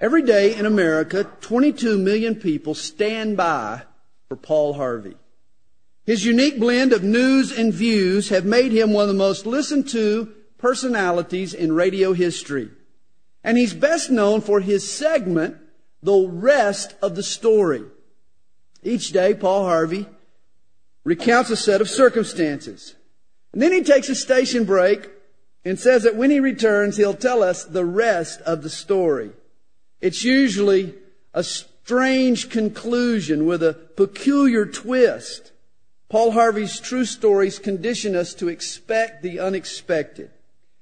Every day in America, 22 million people stand by for Paul Harvey. His unique blend of news and views have made him one of the most listened to personalities in radio history. And he's best known for his segment, The Rest of the Story. Each day, Paul Harvey recounts a set of circumstances. And then he takes a station break and says that when he returns, he'll tell us the rest of the story. It's usually a strange conclusion with a peculiar twist. Paul Harvey's true stories condition us to expect the unexpected.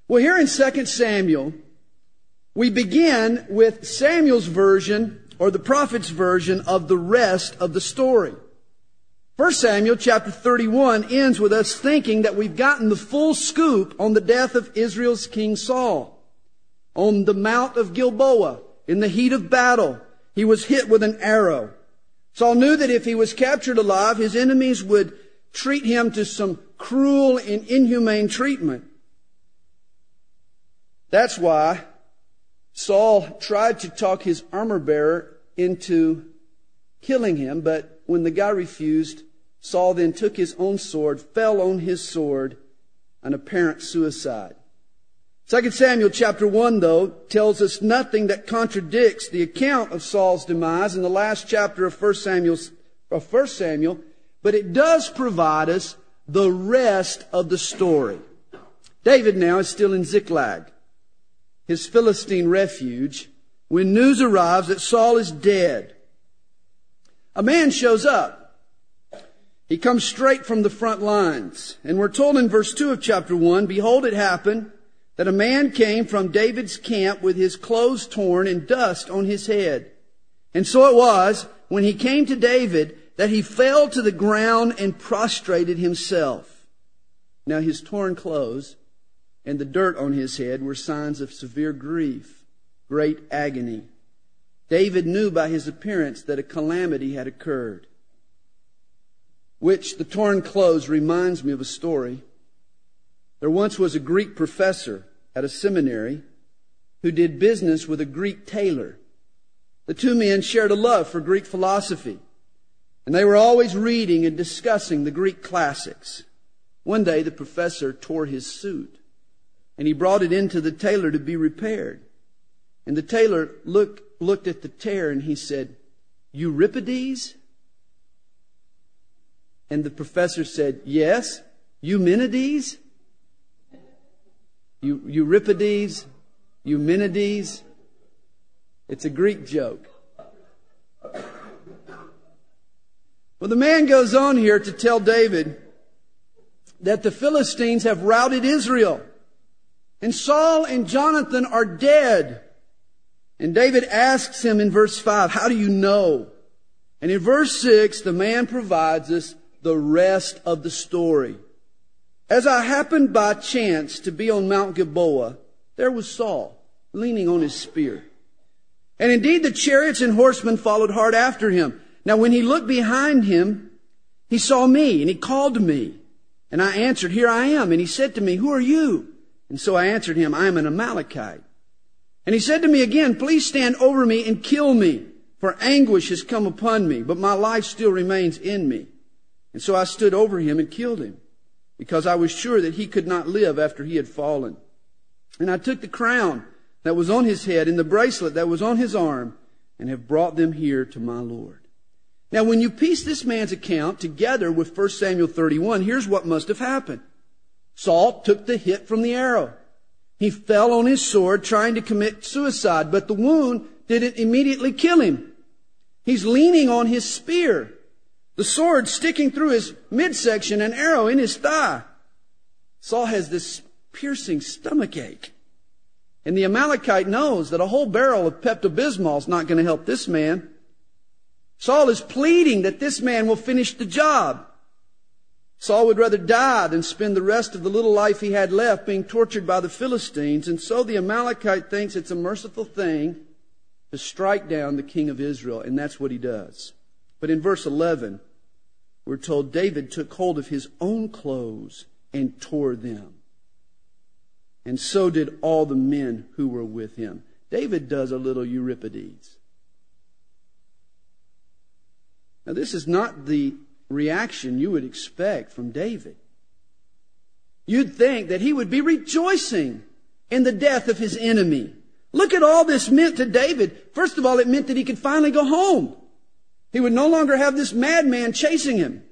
Well, here in 2 Samuel, we begin with Samuel's version or the prophet's version of the rest of the story. 1 Samuel chapter 31 ends with us thinking that we've gotten the full scoop on the death of Israel's king Saul. On the Mount of Gilboa, in the heat of battle, he was hit with an arrow. Saul knew that if he was captured alive, his enemies would treat him to some cruel and inhumane treatment. That's why Saul tried to talk his armor bearer into killing him, but when the guy refused, Saul then took his own sword, fell on his sword, an apparent suicide. 2 Samuel chapter 1, though, tells us nothing that contradicts the account of Saul's demise in the last chapter of 1 Samuel, of 1 Samuel, but it does provide us the rest of the story. David now is still in Ziklag, his Philistine refuge, when news arrives that Saul is dead. A man shows up. He comes straight from the front lines. And we're told in verse 2 of chapter 1, Behold, it happened that a man came from David's camp with his clothes torn and dust on his head. And so it was, when he came to David, that he fell to the ground and prostrated himself. Now his torn clothes and the dirt on his head were signs of severe grief, great agony. David knew by his appearance that a calamity had occurred. Which the torn clothes reminds me of a story. There once was a Greek professor at a seminary who did business with a Greek tailor. The two men shared a love for Greek philosophy. And they were always reading and discussing the Greek classics. One day the professor tore his suit and he brought it into the tailor to be repaired. And the tailor look, looked at the tear and he said, Euripides? And the professor said, Yes, Eumenides? Euripides? Eumenides? It's a Greek joke. Well, the man goes on here to tell David that the Philistines have routed Israel. And Saul and Jonathan are dead. And David asks him in verse 5, How do you know? And in verse 6, the man provides us the rest of the story. As I happened by chance to be on Mount Gilboa, there was Saul leaning on his spear. And indeed, the chariots and horsemen followed hard after him. Now, when he looked behind him, he saw me and he called to me. And I answered, Here I am. And he said to me, Who are you? And so I answered him, I am an Amalekite. And he said to me again, Please stand over me and kill me, for anguish has come upon me, but my life still remains in me. And so I stood over him and killed him, because I was sure that he could not live after he had fallen. And I took the crown that was on his head and the bracelet that was on his arm, and have brought them here to my Lord. Now, when you piece this man's account together with 1 Samuel 31, here's what must have happened. Saul took the hit from the arrow. He fell on his sword trying to commit suicide, but the wound didn't immediately kill him. He's leaning on his spear. The sword sticking through his midsection, an arrow in his thigh. Saul has this piercing stomach ache. And the Amalekite knows that a whole barrel of Pepto-Bismol is not going to help this man. Saul is pleading that this man will finish the job. Saul would rather die than spend the rest of the little life he had left being tortured by the Philistines, and so the Amalekite thinks it's a merciful thing to strike down the king of Israel, and that's what he does. But in verse 11, we're told David took hold of his own clothes and tore them. And so did all the men who were with him. David does a little Euripides. Now, this is not the reaction you would expect from David. You'd think that he would be rejoicing in the death of his enemy. Look at all this meant to David. First of all, it meant that he could finally go home. He would no longer have this madman chasing him.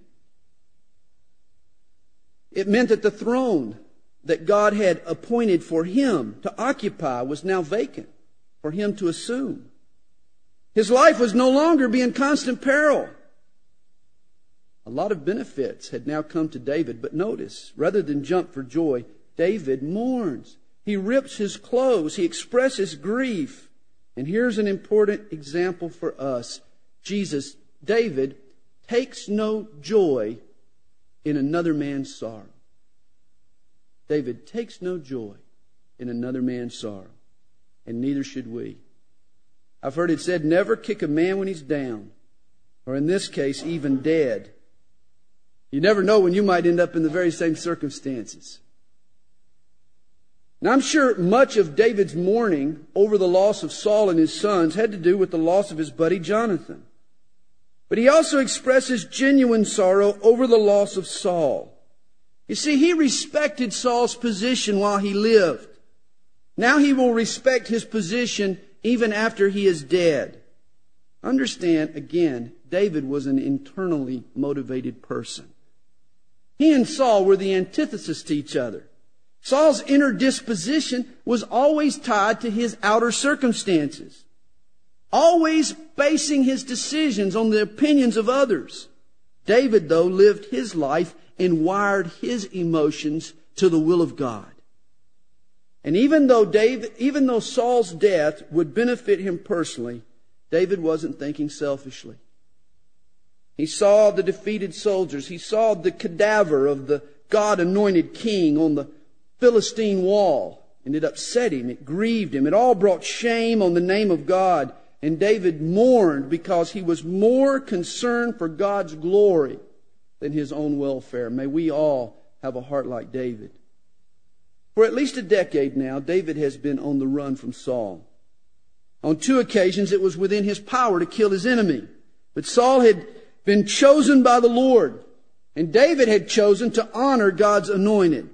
It meant that the throne that God had appointed for him to occupy was now vacant for him to assume. His life was no longer be in constant peril. A lot of benefits had now come to David, but notice, rather than jump for joy, David mourns. He rips his clothes. He expresses grief. And here's an important example for us. Jesus, David, takes no joy in another man's sorrow. David takes no joy in another man's sorrow, and neither should we. I've heard it said, never kick a man when he's down, or in this case, even dead. You never know when you might end up in the very same circumstances. Now, I'm sure much of David's mourning over the loss of Saul and his sons had to do with the loss of his buddy Jonathan. But he also expresses genuine sorrow over the loss of Saul. You see, he respected Saul's position while he lived. Now he will respect his position even after he is dead. Understand, again, David was an internally motivated person. He and Saul were the antithesis to each other. Saul's inner disposition was always tied to his outer circumstances, always basing his decisions on the opinions of others. David, though, lived his life and wired his emotions to the will of God. And even though David, even though Saul's death would benefit him personally, David wasn't thinking selfishly. He saw the defeated soldiers. He saw the cadaver of the God anointed king on the Philistine wall. And it upset him. It grieved him. It all brought shame on the name of God. And David mourned because he was more concerned for God's glory than his own welfare. May we all have a heart like David. For at least a decade now, David has been on the run from Saul. On two occasions, it was within his power to kill his enemy. But Saul had been chosen by the Lord, and David had chosen to honor God's anointed.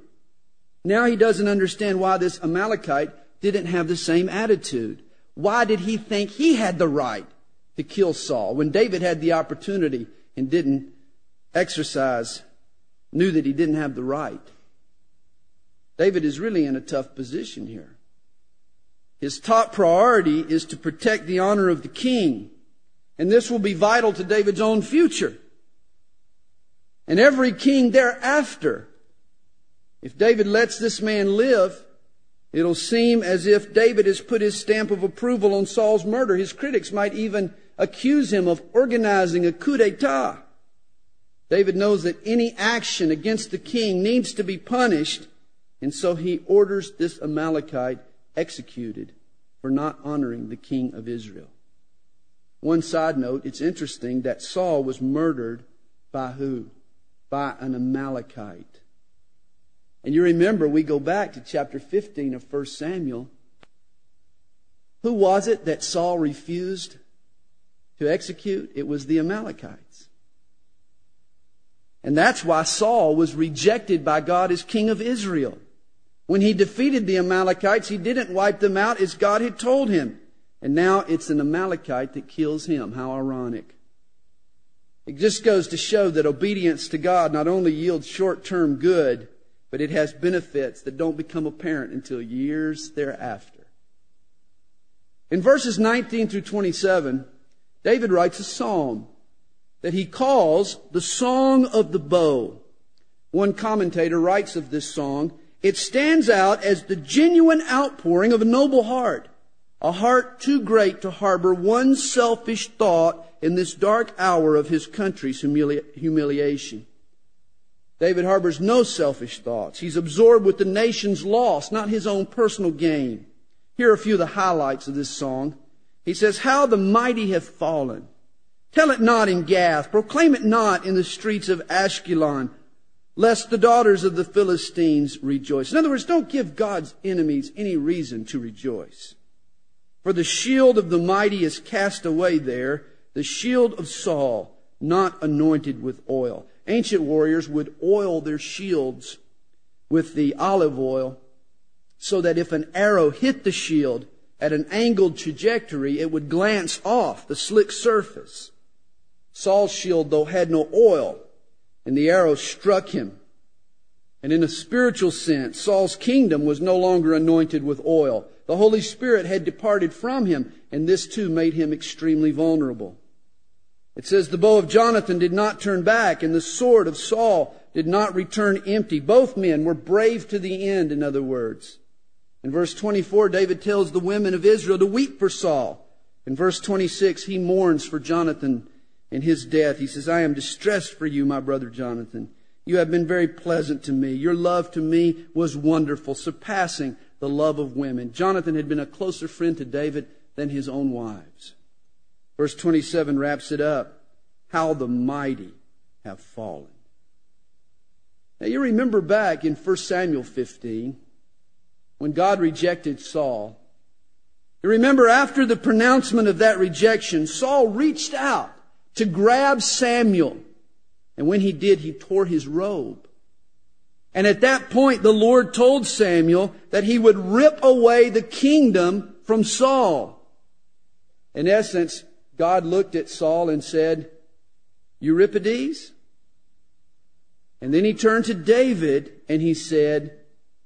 Now he doesn't understand why this Amalekite didn't have the same attitude. Why did he think he had the right to kill Saul when David had the opportunity and didn't exercise, knew that he didn't have the right? David is really in a tough position here. His top priority is to protect the honor of the king. And this will be vital to David's own future. And every king thereafter if David lets this man live, it'll seem as if David has put his stamp of approval on Saul's murder. His critics might even accuse him of organizing a coup d'etat. David knows that any action against the king needs to be punished, and so he orders this Amalekite executed for not honoring the king of Israel. One side note, it's interesting that Saul was murdered by who? By an Amalekite. And you remember, we go back to chapter 15 of 1 Samuel. Who was it that Saul refused to execute? It was the Amalekites. And that's why Saul was rejected by God as king of Israel. When he defeated the Amalekites, he didn't wipe them out as God had told him. And now it's an Amalekite that kills him. How ironic. It just goes to show that obedience to God not only yields short term good, but it has benefits that don't become apparent until years thereafter. In verses 19 through 27, David writes a psalm that he calls the Song of the Bow. One commentator writes of this song, it stands out as the genuine outpouring of a noble heart, a heart too great to harbor one selfish thought in this dark hour of his country's humili- humiliation. David harbors no selfish thoughts. He's absorbed with the nation's loss, not his own personal gain. Here are a few of the highlights of this song. He says, How the mighty have fallen. Tell it not in Gath. Proclaim it not in the streets of Ashkelon, lest the daughters of the Philistines rejoice. In other words, don't give God's enemies any reason to rejoice. For the shield of the mighty is cast away there, the shield of Saul, not anointed with oil. Ancient warriors would oil their shields with the olive oil so that if an arrow hit the shield at an angled trajectory, it would glance off the slick surface. Saul's shield, though, had no oil, and the arrow struck him. And in a spiritual sense, Saul's kingdom was no longer anointed with oil. The Holy Spirit had departed from him, and this too made him extremely vulnerable. It says the bow of Jonathan did not turn back, and the sword of Saul did not return empty. Both men were brave to the end, in other words. In verse 24, David tells the women of Israel to weep for Saul. In verse 26, he mourns for Jonathan and his death. He says, I am distressed for you, my brother Jonathan. You have been very pleasant to me. Your love to me was wonderful, surpassing the love of women. Jonathan had been a closer friend to David than his own wives. Verse 27 wraps it up. How the mighty have fallen. Now you remember back in 1 Samuel 15, when God rejected Saul. You remember after the pronouncement of that rejection, Saul reached out to grab Samuel. And when he did, he tore his robe. And at that point, the Lord told Samuel that he would rip away the kingdom from Saul. In essence, God looked at Saul and said, Euripides? And then he turned to David and he said,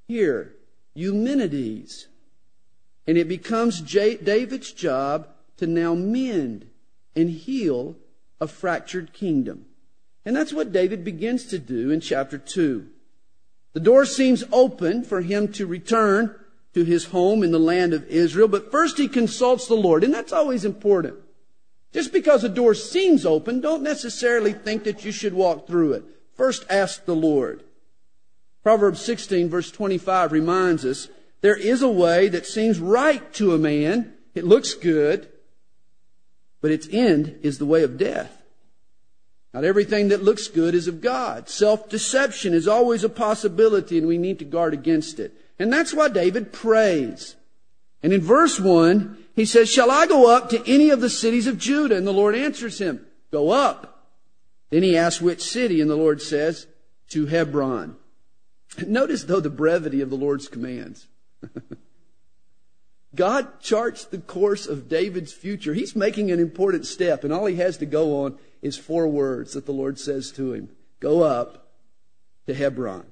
Here, Eumenides. And it becomes J- David's job to now mend and heal a fractured kingdom. And that's what David begins to do in chapter 2. The door seems open for him to return to his home in the land of Israel, but first he consults the Lord, and that's always important. Just because a door seems open, don't necessarily think that you should walk through it. First ask the Lord. Proverbs 16 verse 25 reminds us, there is a way that seems right to a man. It looks good, but its end is the way of death. Not everything that looks good is of God. Self-deception is always a possibility and we need to guard against it. And that's why David prays. And in verse 1, he says, Shall I go up to any of the cities of Judah? And the Lord answers him, Go up. Then he asks which city, and the Lord says, To Hebron. Notice, though, the brevity of the Lord's commands. God charts the course of David's future. He's making an important step, and all he has to go on is four words that the Lord says to him Go up to Hebron.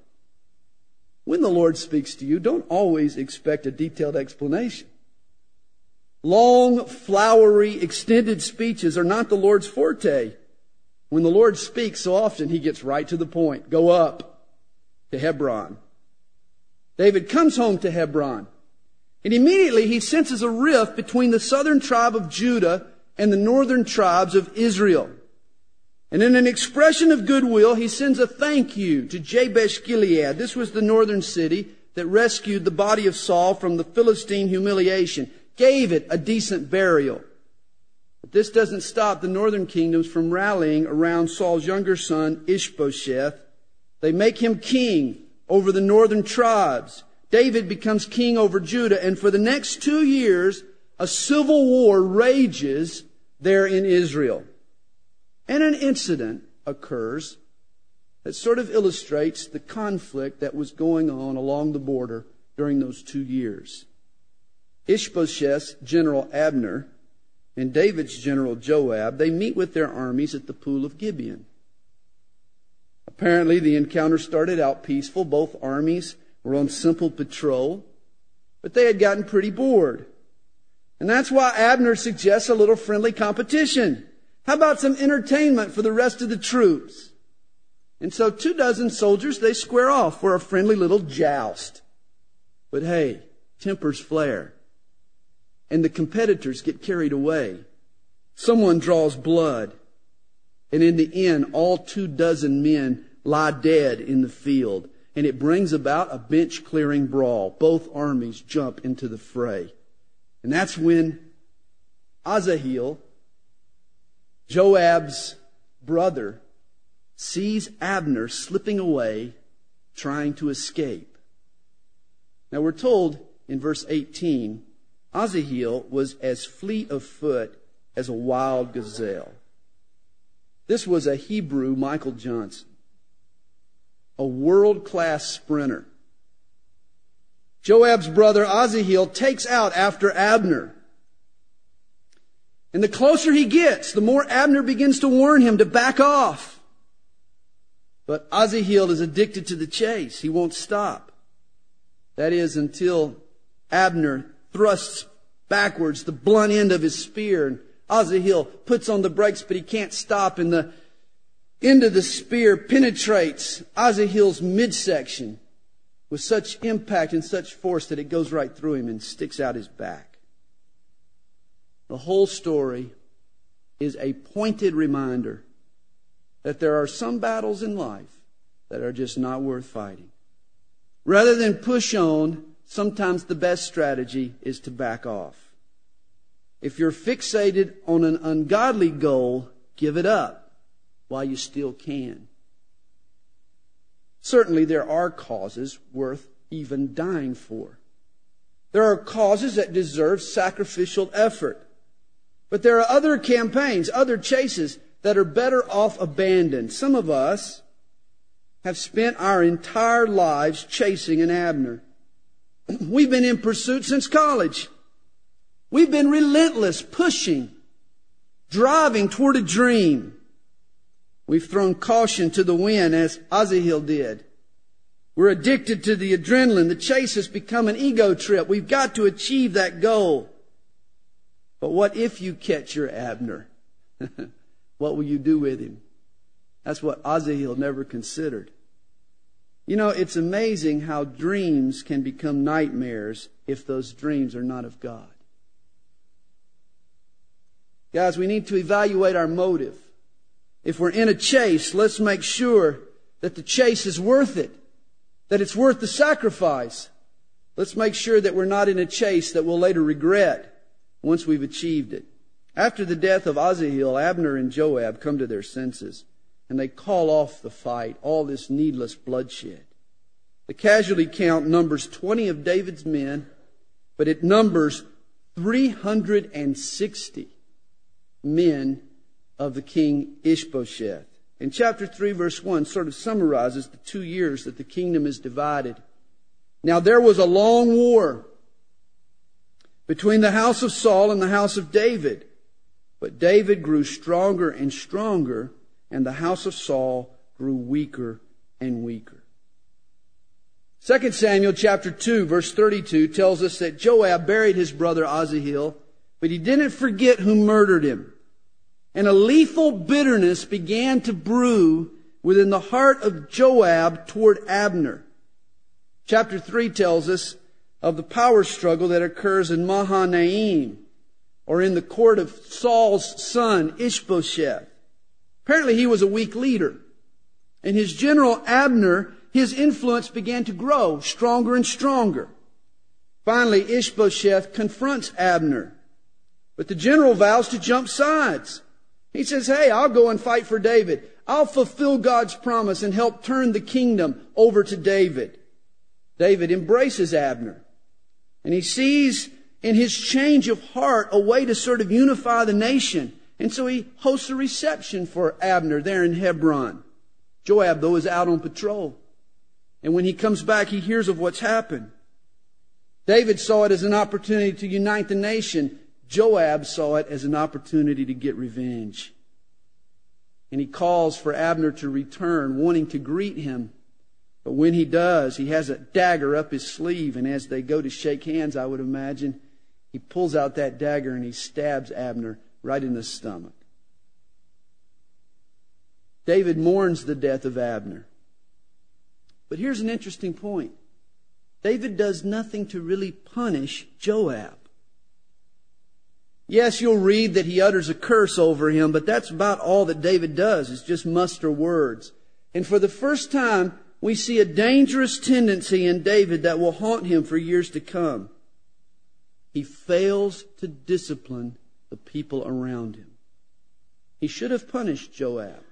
When the Lord speaks to you, don't always expect a detailed explanation. Long, flowery, extended speeches are not the Lord's forte. When the Lord speaks so often, he gets right to the point. Go up to Hebron. David comes home to Hebron. And immediately he senses a rift between the southern tribe of Judah and the northern tribes of Israel. And in an expression of goodwill, he sends a thank you to Jabesh Gilead. This was the northern city that rescued the body of Saul from the Philistine humiliation, gave it a decent burial. But this doesn't stop the northern kingdoms from rallying around Saul's younger son, Ishbosheth. They make him king over the northern tribes. David becomes king over Judah, and for the next two years, a civil war rages there in Israel. And an incident occurs that sort of illustrates the conflict that was going on along the border during those two years. Ishbosheth's general Abner and David's general Joab, they meet with their armies at the pool of Gibeon. Apparently, the encounter started out peaceful. Both armies were on simple patrol, but they had gotten pretty bored. And that's why Abner suggests a little friendly competition. How about some entertainment for the rest of the troops? And so two dozen soldiers, they square off for a friendly little joust. But hey, tempers flare. And the competitors get carried away. Someone draws blood. And in the end, all two dozen men lie dead in the field. And it brings about a bench clearing brawl. Both armies jump into the fray. And that's when Asahel Joab's brother sees Abner slipping away, trying to escape. Now we're told in verse 18 Asahel was as fleet of foot as a wild gazelle. This was a Hebrew Michael Johnson, a world class sprinter. Joab's brother Asahel takes out after Abner. And the closer he gets, the more Abner begins to warn him to back off. But Asahel is addicted to the chase. He won't stop. That is until Abner thrusts backwards the blunt end of his spear and Asahel puts on the brakes, but he can't stop and the end of the spear penetrates Asahel's midsection with such impact and such force that it goes right through him and sticks out his back. The whole story is a pointed reminder that there are some battles in life that are just not worth fighting. Rather than push on, sometimes the best strategy is to back off. If you're fixated on an ungodly goal, give it up while you still can. Certainly, there are causes worth even dying for. There are causes that deserve sacrificial effort. But there are other campaigns, other chases that are better off abandoned. Some of us have spent our entire lives chasing an Abner. We've been in pursuit since college. We've been relentless, pushing, driving toward a dream. We've thrown caution to the wind as Asahel did. We're addicted to the adrenaline. The chase has become an ego trip. We've got to achieve that goal. But what if you catch your Abner? what will you do with him? That's what Asahel never considered. You know, it's amazing how dreams can become nightmares if those dreams are not of God. Guys, we need to evaluate our motive. If we're in a chase, let's make sure that the chase is worth it, that it's worth the sacrifice. Let's make sure that we're not in a chase that we'll later regret once we've achieved it. After the death of Asahel, Abner and Joab come to their senses and they call off the fight, all this needless bloodshed. The casualty count numbers 20 of David's men, but it numbers 360 men of the king Ishbosheth. In chapter 3 verse 1 sort of summarizes the two years that the kingdom is divided. Now there was a long war between the house of Saul and the house of David. But David grew stronger and stronger, and the house of Saul grew weaker and weaker. 2 Samuel chapter 2 verse 32 tells us that Joab buried his brother Asahel, but he didn't forget who murdered him. And a lethal bitterness began to brew within the heart of Joab toward Abner. Chapter 3 tells us of the power struggle that occurs in Mahanaim, or in the court of Saul's son, Ishbosheth. Apparently he was a weak leader. And his general Abner, his influence began to grow stronger and stronger. Finally, Ishbosheth confronts Abner. But the general vows to jump sides. He says, hey, I'll go and fight for David. I'll fulfill God's promise and help turn the kingdom over to David. David embraces Abner. And he sees in his change of heart a way to sort of unify the nation. And so he hosts a reception for Abner there in Hebron. Joab, though, is out on patrol. And when he comes back, he hears of what's happened. David saw it as an opportunity to unite the nation. Joab saw it as an opportunity to get revenge. And he calls for Abner to return, wanting to greet him. But when he does, he has a dagger up his sleeve, and as they go to shake hands, I would imagine, he pulls out that dagger and he stabs Abner right in the stomach. David mourns the death of Abner. But here's an interesting point. David does nothing to really punish Joab. Yes, you'll read that he utters a curse over him, but that's about all that David does, is just muster words. And for the first time, we see a dangerous tendency in David that will haunt him for years to come. He fails to discipline the people around him. He should have punished Joab,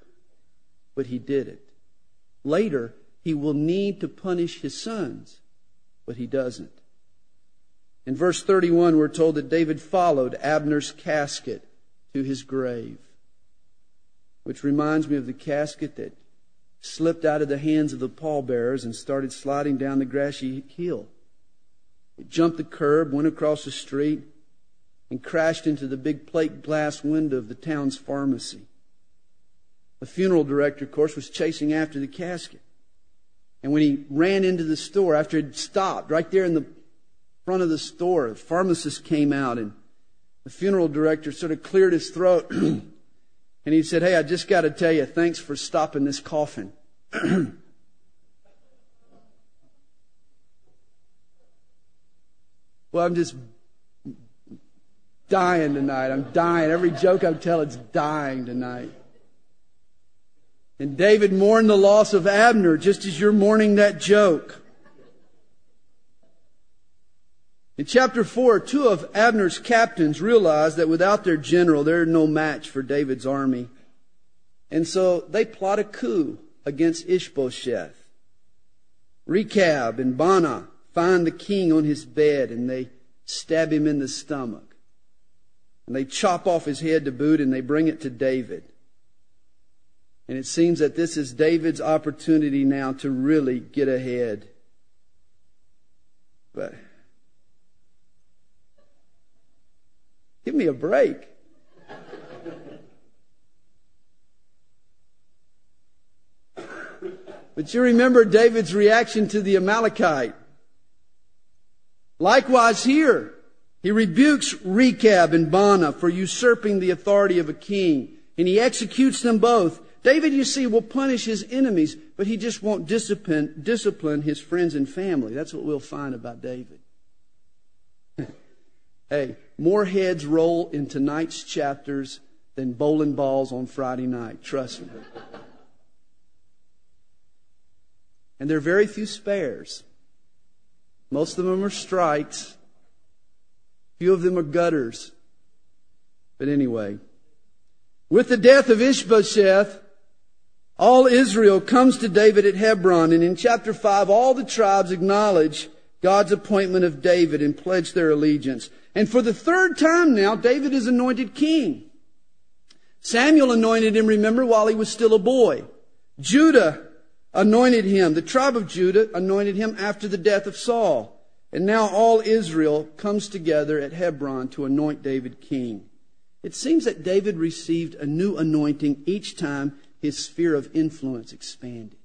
but he did it. Later, he will need to punish his sons, but he doesn't. In verse 31, we're told that David followed Abner's casket to his grave, which reminds me of the casket that slipped out of the hands of the pallbearers and started sliding down the grassy hill. It jumped the curb, went across the street, and crashed into the big plate glass window of the town's pharmacy. The funeral director, of course, was chasing after the casket. And when he ran into the store, after it stopped right there in the front of the store, the pharmacist came out and the funeral director sort of cleared his throat and he said, Hey, I just got to tell you, thanks for stopping this coffin. well, I'm just dying tonight. I'm dying. Every joke I tell, it's dying tonight. And David mourned the loss of Abner just as you're mourning that joke. In chapter 4, two of Abner's captains realized that without their general, they're no match for David's army. And so they plot a coup against Ishbosheth. Rechab and Baanah find the king on his bed and they stab him in the stomach. And they chop off his head to boot and they bring it to David. And it seems that this is David's opportunity now to really get ahead. But give me a break. But you remember David's reaction to the Amalekite. Likewise here, he rebukes Rechab and Baanah for usurping the authority of a king, and he executes them both. David, you see, will punish his enemies, but he just won't discipline, discipline his friends and family. That's what we'll find about David. hey, more heads roll in tonight's chapters than bowling balls on Friday night. Trust me. And there are very few spares. Most of them are strikes. Few of them are gutters. But anyway, with the death of Ishbosheth, all Israel comes to David at Hebron, and in chapter 5, all the tribes acknowledge God's appointment of David and pledge their allegiance. And for the third time now, David is anointed king. Samuel anointed him, remember, while he was still a boy. Judah anointed him. The tribe of Judah anointed him after the death of Saul. And now all Israel comes together at Hebron to anoint David king. It seems that David received a new anointing each time his sphere of influence expanded.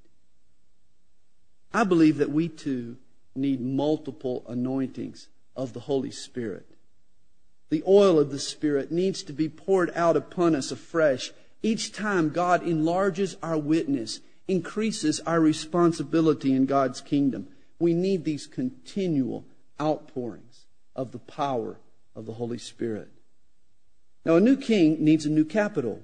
I believe that we too need multiple anointings of the Holy Spirit. The oil of the Spirit needs to be poured out upon us afresh each time God enlarges our witness increases our responsibility in God's kingdom. We need these continual outpourings of the power of the Holy Spirit. Now, a new king needs a new capital.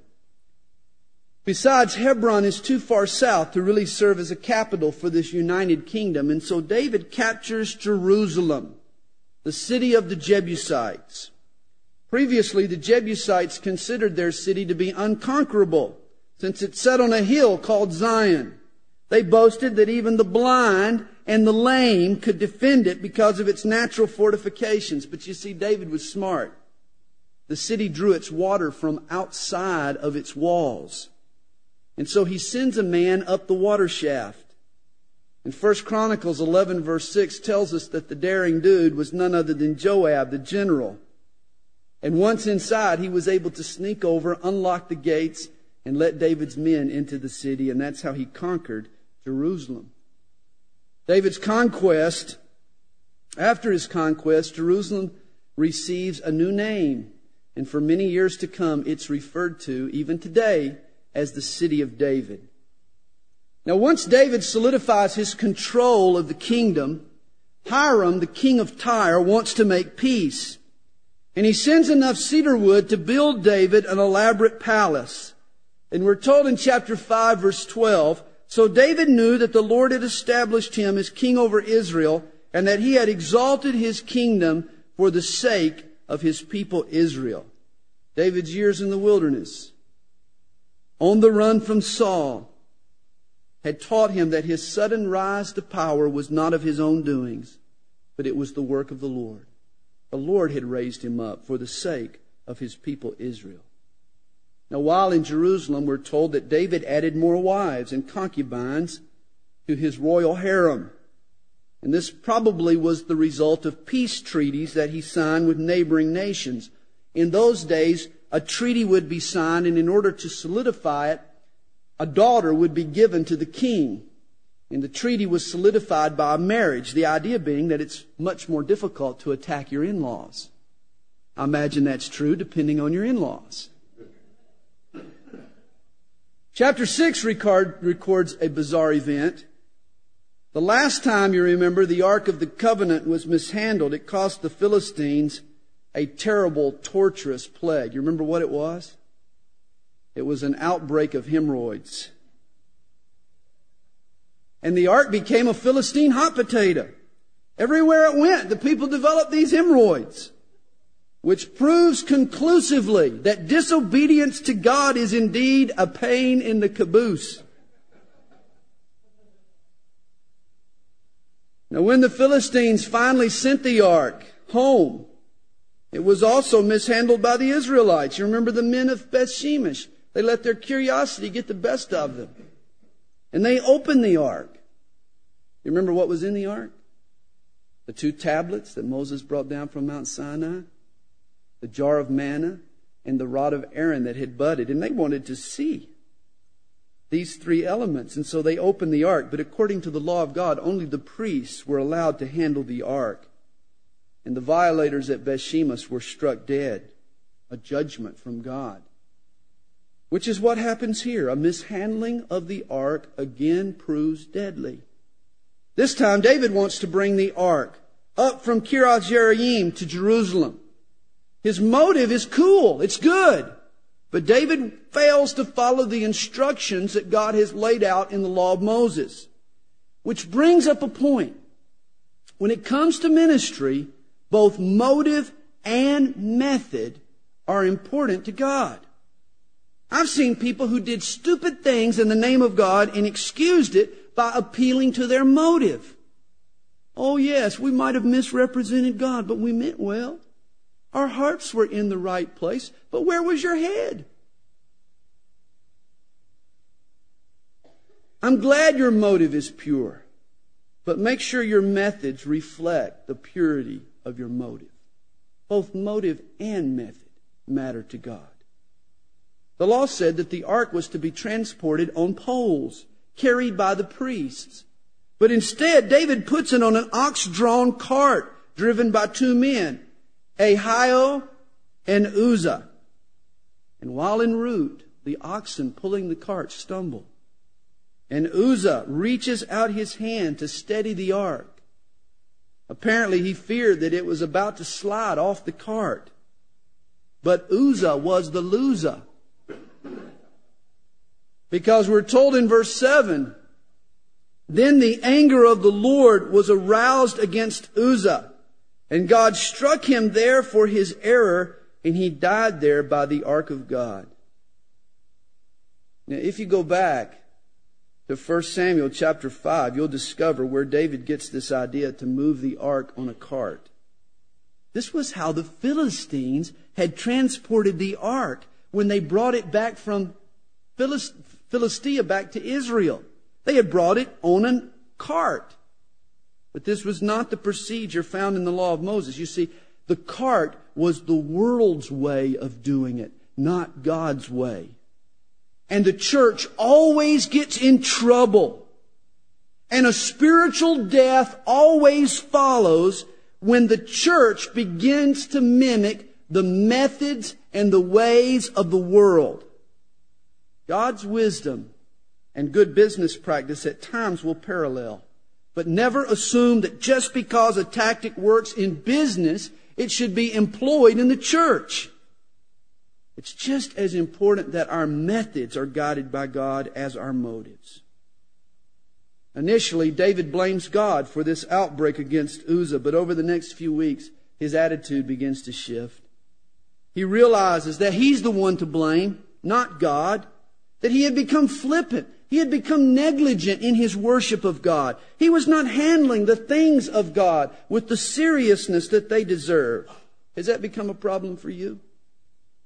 Besides, Hebron is too far south to really serve as a capital for this united kingdom, and so David captures Jerusalem, the city of the Jebusites. Previously, the Jebusites considered their city to be unconquerable since it set on a hill called Zion. They boasted that even the blind and the lame could defend it because of its natural fortifications. But you see, David was smart. The city drew its water from outside of its walls. And so he sends a man up the water shaft. And 1 Chronicles 11 verse 6 tells us that the daring dude was none other than Joab, the general. And once inside, he was able to sneak over, unlock the gates, and let David's men into the city, and that's how he conquered Jerusalem. David's conquest, after his conquest, Jerusalem receives a new name. And for many years to come, it's referred to, even today, as the city of David. Now, once David solidifies his control of the kingdom, Hiram, the king of Tyre, wants to make peace. And he sends enough cedar wood to build David an elaborate palace. And we're told in chapter 5 verse 12, so David knew that the Lord had established him as king over Israel and that he had exalted his kingdom for the sake of his people Israel. David's years in the wilderness, on the run from Saul, had taught him that his sudden rise to power was not of his own doings, but it was the work of the Lord. the Lord had raised him up for the sake of his people Israel. Now, while in Jerusalem, we're told that David added more wives and concubines to his royal harem. And this probably was the result of peace treaties that he signed with neighboring nations. In those days, a treaty would be signed, and in order to solidify it, a daughter would be given to the king. And the treaty was solidified by a marriage, the idea being that it's much more difficult to attack your in laws. I imagine that's true depending on your in laws. Chapter 6 record, records a bizarre event. The last time you remember the Ark of the Covenant was mishandled, it cost the Philistines a terrible, torturous plague. You remember what it was? It was an outbreak of hemorrhoids. And the ark became a Philistine hot potato. Everywhere it went, the people developed these hemorrhoids, which proves conclusively that disobedience to God is indeed a pain in the caboose. Now, when the Philistines finally sent the ark home, it was also mishandled by the Israelites. You remember the men of Bethshemesh. They let their curiosity get the best of them. And they opened the ark. You remember what was in the ark? The two tablets that Moses brought down from Mount Sinai, the jar of manna, and the rod of Aaron that had budded. And they wanted to see these three elements. And so they opened the ark. But according to the law of God, only the priests were allowed to handle the ark. And the violators at Bethshemesh were struck dead. A judgment from God. Which is what happens here. A mishandling of the ark again proves deadly. This time David wants to bring the ark up from Kiriath Jearim to Jerusalem. His motive is cool. It's good. But David fails to follow the instructions that God has laid out in the law of Moses. Which brings up a point. When it comes to ministry, both motive and method are important to God. I've seen people who did stupid things in the name of God and excused it by appealing to their motive. Oh yes, we might have misrepresented God, but we meant well. Our hearts were in the right place, but where was your head? I'm glad your motive is pure, but make sure your methods reflect the purity of your motive. Both motive and method matter to God. The law said that the ark was to be transported on poles, carried by the priests. But instead, David puts it on an ox drawn cart driven by two men, Ahio and Uzzah. And while en route, the oxen pulling the cart stumble. And Uzzah reaches out his hand to steady the ark. Apparently, he feared that it was about to slide off the cart. But Uzzah was the loser. Because we're told in verse 7 Then the anger of the Lord was aroused against Uzzah, and God struck him there for his error, and he died there by the ark of God. Now, if you go back to 1 Samuel chapter 5, you'll discover where David gets this idea to move the ark on a cart. This was how the Philistines had transported the ark when they brought it back from Philistia back to Israel. They had brought it on a cart. But this was not the procedure found in the law of Moses. You see, the cart was the world's way of doing it, not God's way. And the church always gets in trouble. And a spiritual death always follows when the church begins to mimic the methods and the ways of the world. God's wisdom and good business practice at times will parallel. But never assume that just because a tactic works in business, it should be employed in the church. It's just as important that our methods are guided by God as our motives. Initially, David blames God for this outbreak against Uzzah, but over the next few weeks, his attitude begins to shift. He realizes that he's the one to blame, not God that he had become flippant, He had become negligent in his worship of God. He was not handling the things of God with the seriousness that they deserve. Has that become a problem for you?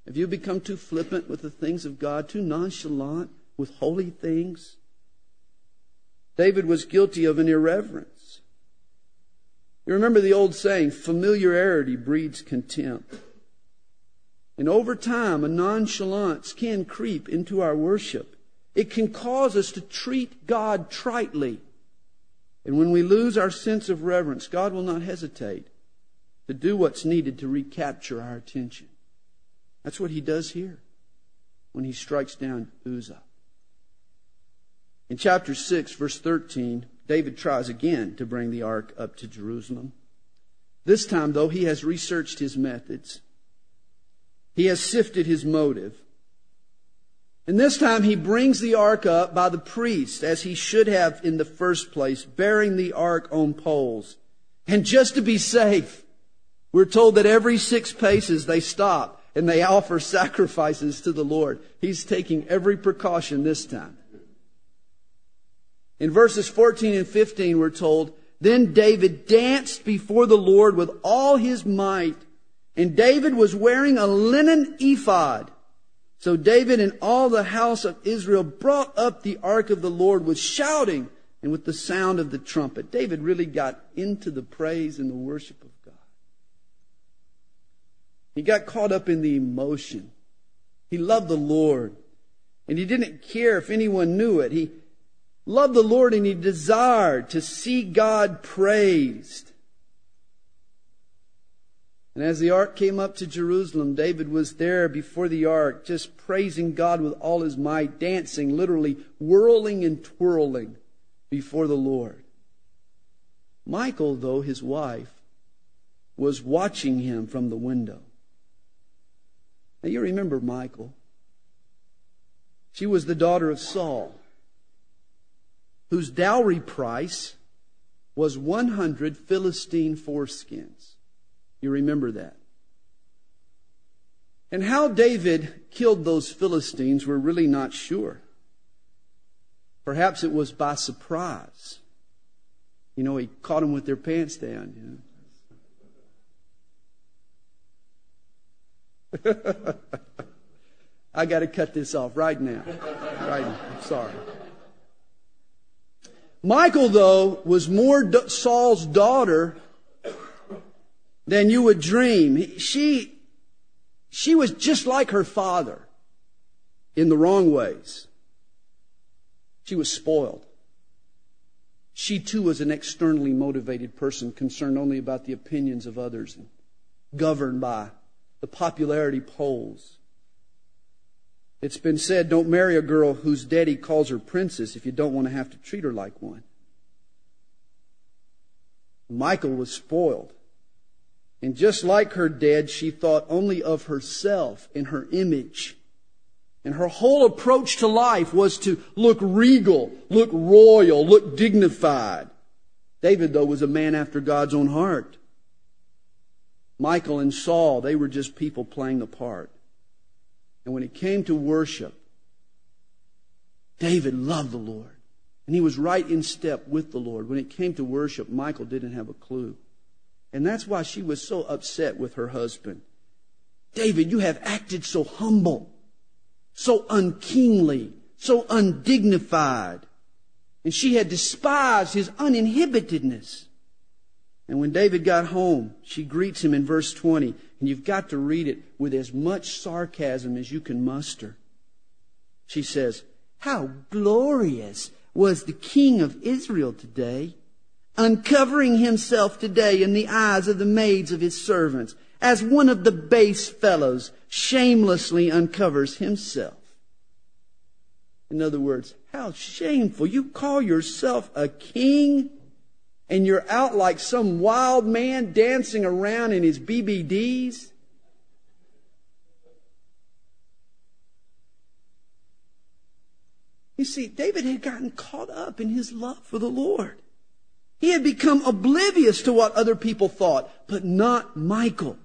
Have you become too flippant with the things of God, too nonchalant with holy things? David was guilty of an irreverence. You remember the old saying, familiarity breeds contempt. And over time, a nonchalance can creep into our worship. It can cause us to treat God tritely. And when we lose our sense of reverence, God will not hesitate to do what's needed to recapture our attention. That's what he does here when he strikes down Uzzah. In chapter 6, verse 13, David tries again to bring the ark up to Jerusalem. This time, though, he has researched his methods. He has sifted his motive. And this time he brings the ark up by the priest, as he should have in the first place, bearing the ark on poles. And just to be safe, we're told that every six paces they stop and they offer sacrifices to the Lord. He's taking every precaution this time. In verses 14 and 15, we're told, Then David danced before the Lord with all his might, and David was wearing a linen ephod. So David and all the house of Israel brought up the ark of the Lord with shouting and with the sound of the trumpet. David really got into the praise and the worship of God. He got caught up in the emotion. He loved the Lord. And he didn't care if anyone knew it. He loved the Lord and he desired to see God praised. And as the ark came up to Jerusalem, David was there before the ark, just praising God with all his might, dancing, literally whirling and twirling before the Lord. Michal, though, his wife, was watching him from the window. Now you remember Michal. She was the daughter of Saul, whose dowry price was 100 Philistine foreskins. You remember that. And how David killed those Philistines, we're really not sure. Perhaps it was by surprise. You know, he caught them with their pants down. You know? I got to cut this off right now. Right now. I'm sorry. Michal, though, was more Saul's daughter than you would dream. She, she was just like her father in the wrong ways. She was spoiled. She too was an externally motivated person concerned only about the opinions of others and governed by the popularity polls. It's been said, don't marry a girl whose daddy calls her princess if you don't want to have to treat her like one. Michal was spoiled. And just like her dad, she thought only of herself and her image. And her whole approach to life was to look regal, look royal, look dignified. David, though, was a man after God's own heart. Michal and Saul, they were just people playing the part. And when it came to worship, David loved the Lord. And he was right in step with the Lord. When it came to worship, Michal didn't have a clue. And that's why she was so upset with her husband. David, you have acted so humble, so unkingly, so undignified. And she had despised his uninhibitedness. And when David got home, she greets him in verse 20. And you've got to read it with as much sarcasm as you can muster. She says, How glorious was the king of Israel today! Uncovering himself today in the eyes of the maids of his servants, as one of the base fellows shamelessly uncovers himself. In other words, how shameful. You call yourself a king and you're out like some wild man dancing around in his BVDs. You see, David had gotten caught up in his love for the Lord. He had become oblivious to what other people thought, but not Michal.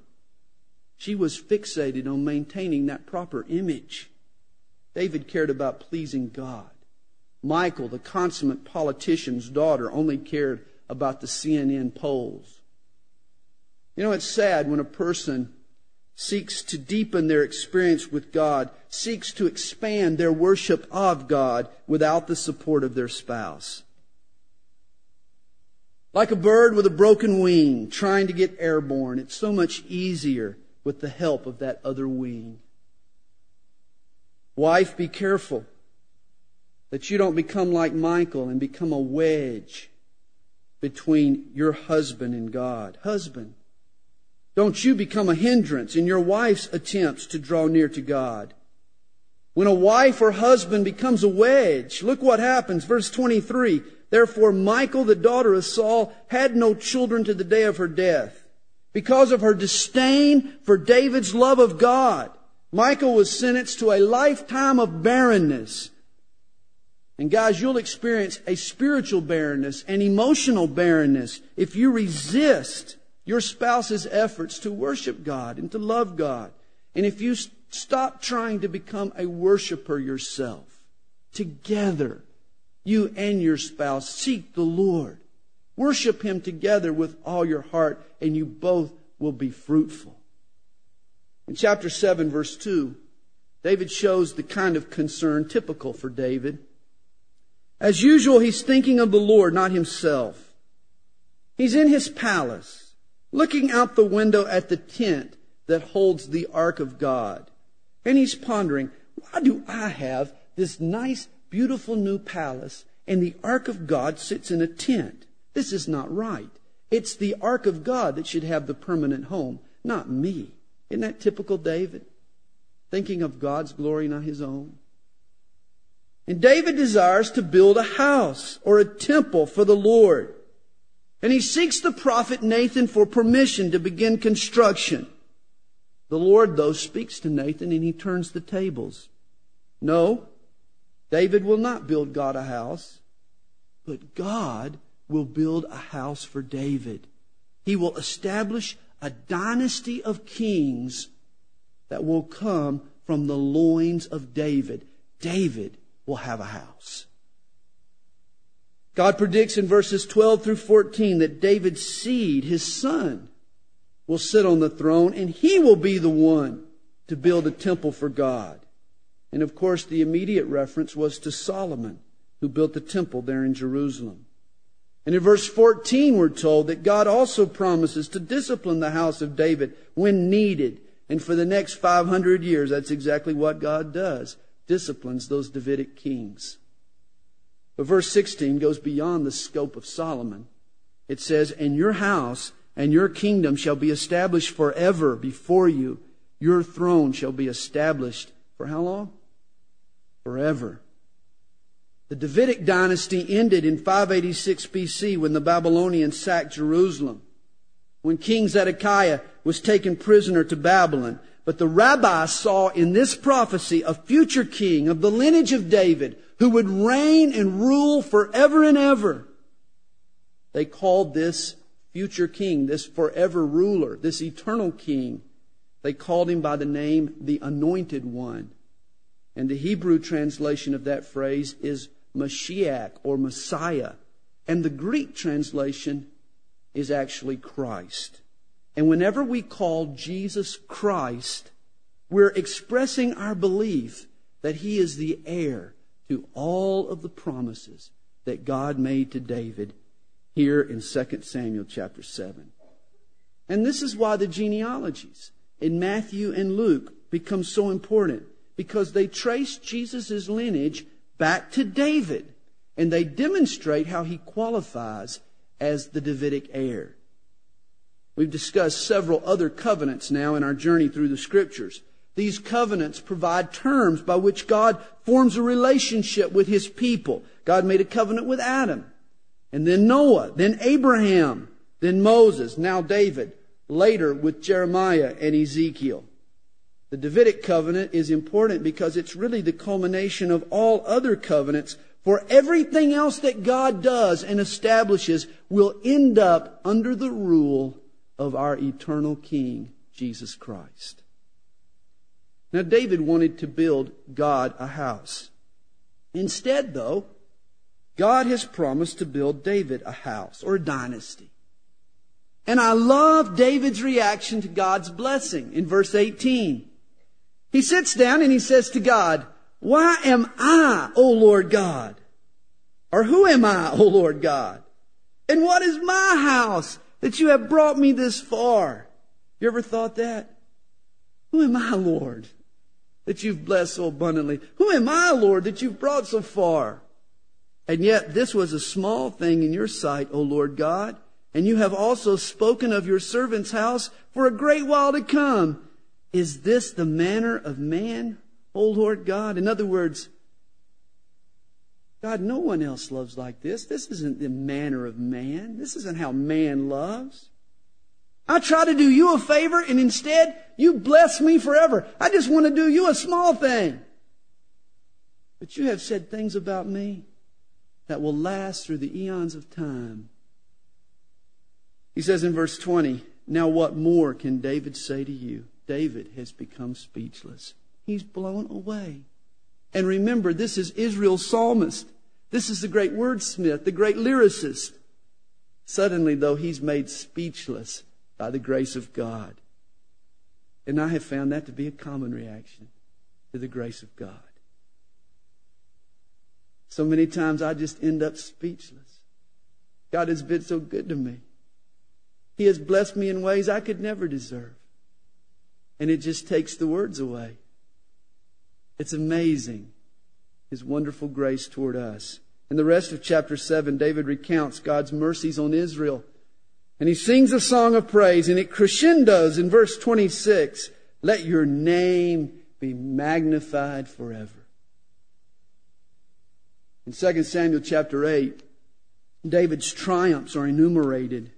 She was fixated on maintaining that proper image. David cared about pleasing God. Michal, the consummate politician's daughter, only cared about the CNN polls. You know, it's sad when a person seeks to deepen their experience with God, seeks to expand their worship of God without the support of their spouse. Like a bird with a broken wing trying to get airborne, it's so much easier with the help of that other wing. Wife, be careful that you don't become like Michal and become a wedge between your husband and God. Husband, don't you become a hindrance in your wife's attempts to draw near to God. When a wife or husband becomes a wedge, look what happens. Verse 23. Therefore, Michal, the daughter of Saul, had no children to the day of her death. Because of her disdain for David's love of God, Michal was sentenced to a lifetime of barrenness. And guys, you'll experience a spiritual barrenness and emotional barrenness if you resist your spouse's efforts to worship God and to love God. And if you stop trying to become a worshiper yourself, together, you and your spouse seek the Lord. Worship Him together with all your heart, and you both will be fruitful. In chapter 7, verse 2, David shows the kind of concern typical for David. As usual, he's thinking of the Lord, not himself. He's in his palace, looking out the window at the tent that holds the ark of God. And he's pondering, why do I have this nice, beautiful new palace and the ark of God sits in a tent? This is not right. It's the ark of God that should have the permanent home, not me. Isn't that typical David? Thinking of God's glory, not his own. And David desires to build a house or a temple for the Lord. And he seeks the prophet Nathan for permission to begin construction. The Lord, though, speaks to Nathan and he turns the tables. No, David will not build God a house, but God will build a house for David. He will establish a dynasty of kings that will come from the loins of David. David will have a house. God predicts in verses 12 through 14 that David's seed, his son, will sit on the throne and he will be the one to build a temple for God. And of course, the immediate reference was to Solomon, who built the temple there in Jerusalem. And in verse 14, we're told that God also promises to discipline the house of David when needed. And for the next 500 years, that's exactly what God does disciplines those Davidic kings. But verse 16 goes beyond the scope of Solomon. It says, And your house and your kingdom shall be established forever before you. Your throne shall be established for how long? Forever. The Davidic dynasty ended in 586 BC when the Babylonians sacked Jerusalem, when King Zedekiah was taken prisoner to Babylon. But the rabbis saw in this prophecy a future king of the lineage of David who would reign and rule forever and ever. They called this future king, this forever ruler, this eternal king, they called him by the name the Anointed One. And the Hebrew translation of that phrase is Mashiach or Messiah. And the Greek translation is actually Christ. And whenever we call Jesus Christ, we're expressing our belief that he is the heir to all of the promises that God made to David here in 2 Samuel chapter 7. And this is why the genealogies in Matthew and Luke become so important because they trace Jesus' lineage back to David. And they demonstrate how he qualifies as the Davidic heir. We've discussed several other covenants now in our journey through the scriptures. These covenants provide terms by which God forms a relationship with his people. God made a covenant with Adam, and then Noah, then Abraham, then Moses, now David, later with Jeremiah and Ezekiel. The Davidic covenant is important because it's really the culmination of all other covenants, for everything else that God does and establishes will end up under the rule of our eternal King, Jesus Christ. Now, David wanted to build God a house. Instead, though, God has promised to build David a house or a dynasty. And I love David's reaction to God's blessing in verse 18. He sits down and he says to God, Why am I, O Lord God? Or who am I, O Lord God? And what is my house that you have brought me this far? You ever thought that? Who am I, Lord, that you've blessed so abundantly? Who am I, Lord, that you've brought so far? And yet this was a small thing in your sight, O Lord God. And you have also spoken of your servant's house for a great while to come. Is this the manner of man, O Lord God? In other words, God, no one else loves like this. This isn't the manner of man. This isn't how man loves. I try to do you a favor and instead you bless me forever. I just want to do you a small thing. But you have said things about me that will last through the eons of time. He says in verse 20, Now what more can David say to you? David has become speechless. He's blown away. And remember, this is Israel's psalmist. This is the great wordsmith, the great lyricist. Suddenly, though, he's made speechless by the grace of God. And I have found that to be a common reaction to the grace of God. So many times I just end up speechless. God has been so good to me. He has blessed me in ways I could never deserve. And it just takes the words away. It's amazing, His wonderful grace toward us. In the rest of chapter 7, David recounts God's mercies on Israel. And he sings a song of praise, and it crescendos in verse 26 Let your name be magnified forever. In 2 Samuel chapter 8, David's triumphs are enumerated.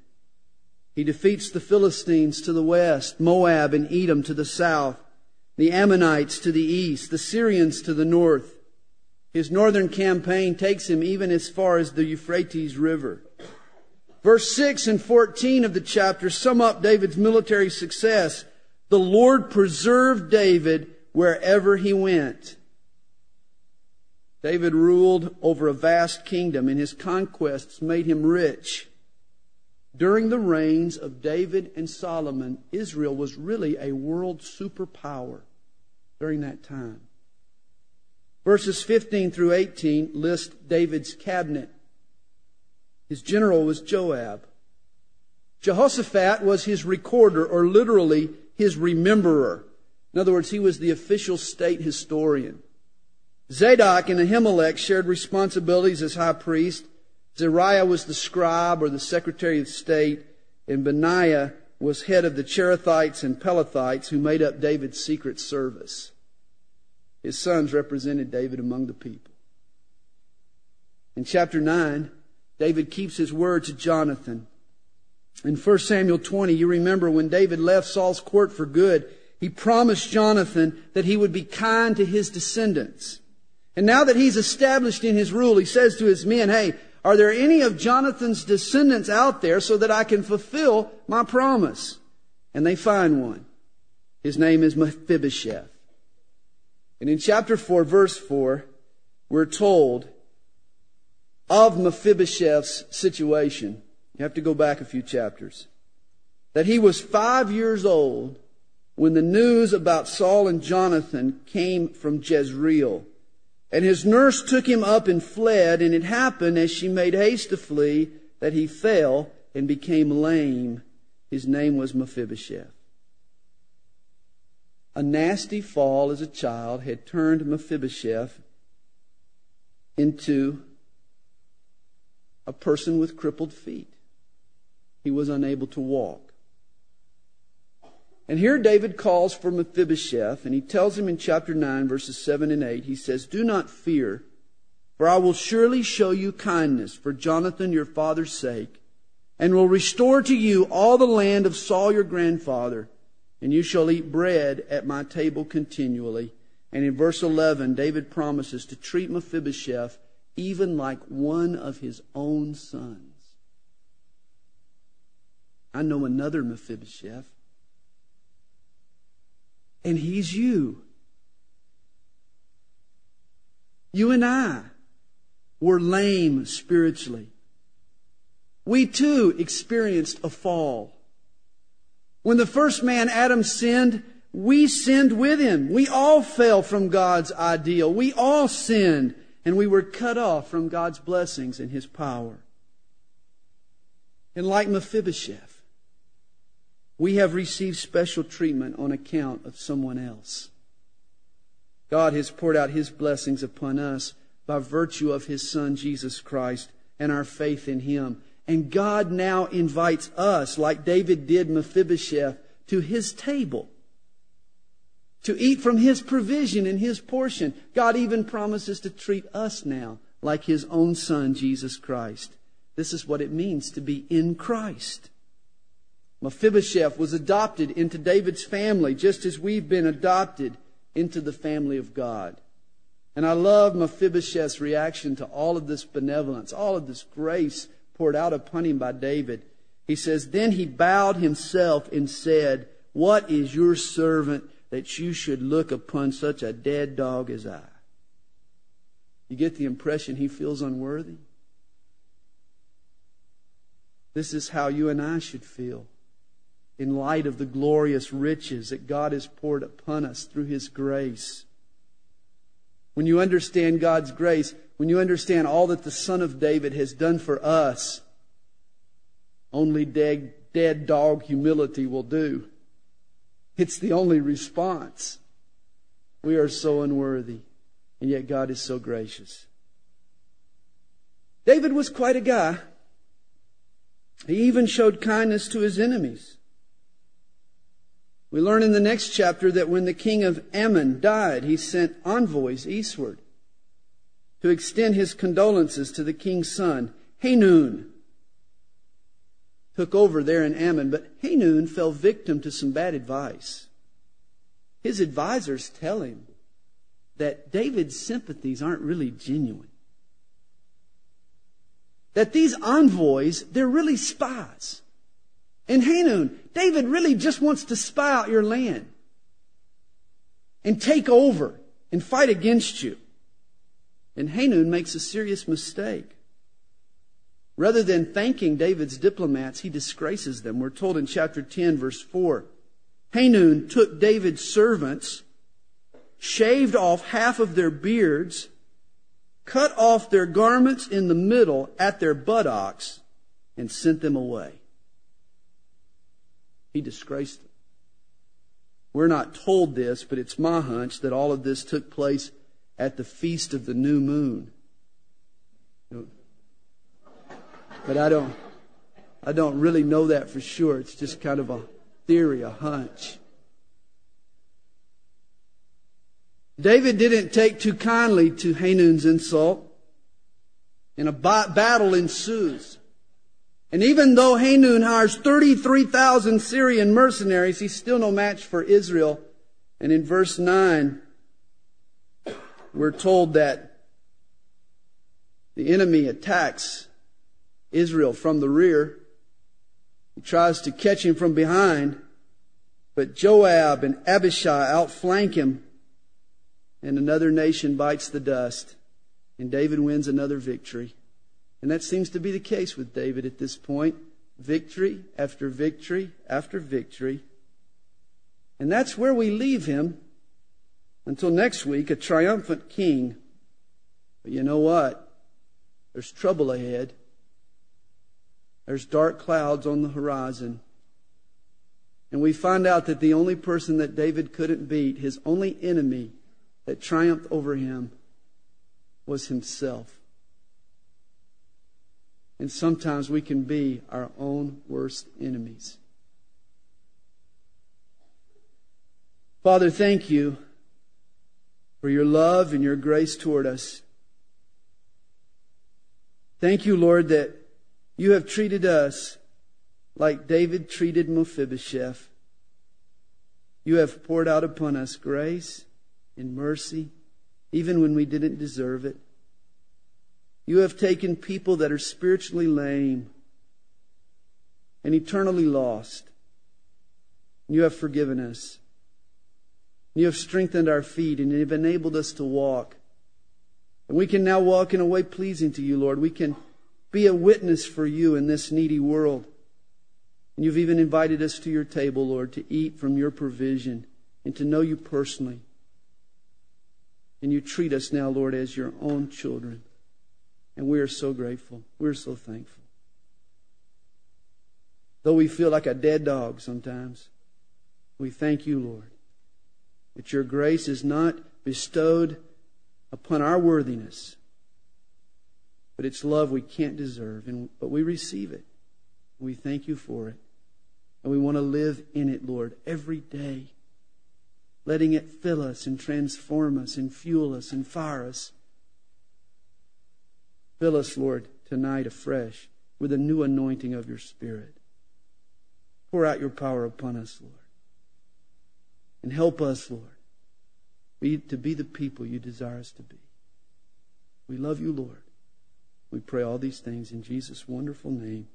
He defeats the Philistines to the west, Moab and Edom to the south, the Ammonites to the east, the Syrians to the north. His northern campaign takes him even as far as the Euphrates River. Verse 6 and 14 of the chapter sum up David's military success. The Lord preserved David wherever he went. David ruled over a vast kingdom, and his conquests made him rich. During the reigns of David and Solomon, Israel was really a world superpower during that time. Verses 15 through 18 list David's cabinet. His general was Joab. Jehoshaphat was his recorder, or literally his rememberer. In other words, he was the official state historian. Zadok and Ahimelech shared responsibilities as high priest. Seraiah was the scribe or the secretary of state, and Benaiah was head of the Cherethites and Pelethites who made up David's secret service. His sons represented David among the people. In chapter 9, David keeps his word to Jonathan. In 1 Samuel 20, you remember when David left Saul's court for good, he promised Jonathan that he would be kind to his descendants. And now that he's established in his rule, he says to his men, hey, are there any of Jonathan's descendants out there so that I can fulfill my promise? And they find one. His name is Mephibosheth. And in chapter 4, verse 4, we're told of Mephibosheth's situation. You have to go back a few chapters. That he was five years old when the news about Saul and Jonathan came from Jezreel. And his nurse took him up and fled, and it happened as she made haste to flee that he fell and became lame. His name was Mephibosheth. A nasty fall as a child had turned Mephibosheth into a person with crippled feet. He was unable to walk. And here David calls for Mephibosheth, and he tells him in chapter 9, verses 7 and 8, he says, Do not fear, for I will surely show you kindness for Jonathan your father's sake, and will restore to you all the land of Saul your grandfather, and you shall eat bread at my table continually. And in verse 11, David promises to treat Mephibosheth even like one of his own sons. I know another Mephibosheth and He's you. You and I. were lame spiritually. We too experienced a fall. When the first man, Adam, sinned, we sinned with him. We all fell from God's ideal. We all sinned, and we were cut off from God's blessings and his power. And like Mephibosheth, we have received special treatment on account of someone else. God has poured out his blessings upon us by virtue of his Son, Jesus Christ, and our faith in him. And God now invites us, like David did Mephibosheth, to his table to eat from his provision and his portion. God even promises to treat us now like his own son, Jesus Christ. This is what it means to be in Christ. Mephibosheth was adopted into David's family just as we've been adopted into the family of God. And I love Mephibosheth's reaction to all of this benevolence, all of this grace poured out upon him by David. He says, Then he bowed himself and said, What is your servant that you should look upon such a dead dog as I? You get the impression he feels unworthy? This is how you and I should feel in light of the glorious riches that God has poured upon us through His grace. When you understand God's grace, when you understand all that the Son of David has done for us, only dead, dead dog humility will do. It's the only response. We are so unworthy, and yet God is so gracious. David was quite a guy. He even showed kindness to his enemies. We learn in the next chapter that when the king of Ammon died, he sent envoys eastward to extend his condolences to the king's son. Hanun took over there in Ammon, but Hanun fell victim to some bad advice. His advisors tell him that David's sympathies aren't really genuine. That these envoys, they're really spies. And Hanun, David really just wants to spy out your land and take over and fight against you. And Hanun makes a serious mistake. Rather than thanking David's diplomats, he disgraces them. We're told in chapter 10, verse 4. Hanun took David's servants, shaved off half of their beards, cut off their garments in the middle at their buttocks, and sent them away. He disgraced them. We're not told this, but it's my hunch that all of this took place at the feast of the new moon. But I don't, I don't really know that for sure. It's just kind of a theory, a hunch. David didn't take too kindly to Hanun's insult, and a battle ensues. And even though Hanun hires 33,000 Syrian mercenaries, he's still no match for Israel. And in verse 9, we're told that the enemy attacks Israel from the rear. He tries to catch him from behind, but Joab and Abishai outflank him, and another nation bites the dust, and David wins another victory. And that seems to be the case with David at this point. Victory after victory after victory. And that's where we leave him until next week, a triumphant king. But you know what? There's trouble ahead. There's dark clouds on the horizon. And we find out that the only person that David couldn't beat, his only enemy that triumphed over him, was himself. And sometimes we can be our own worst enemies. Father, thank you for your love and your grace toward us. Thank you, Lord, that you have treated us like David treated Mephibosheth. You have poured out upon us grace and mercy, even when we didn't deserve it. You have taken people that are spiritually lame and eternally lost. You have forgiven us. You have strengthened our feet and you have enabled us to walk And we can now walk in a way pleasing to you, Lord. We can be a witness for you in this needy world. And you've even invited us to your table, Lord, to eat from your provision and to know you personally. And you treat us now, Lord, as your own children. And we are so grateful. We're so thankful. Though we feel like a dead dog sometimes, we thank you, Lord, that your grace is not bestowed upon our worthiness, but it's love we can't deserve, and, but we receive it. We thank you for it. And we want to live in it, Lord, every day, letting it fill us and transform us and fuel us and fire us. Fill us, Lord, tonight afresh with a new anointing of your Spirit. Pour out your power upon us, Lord. And help us, Lord, be, to be the people you desire us to be. We love you, Lord. We pray all these things in Jesus' wonderful name.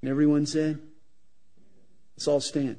And everyone said, Let's all stand.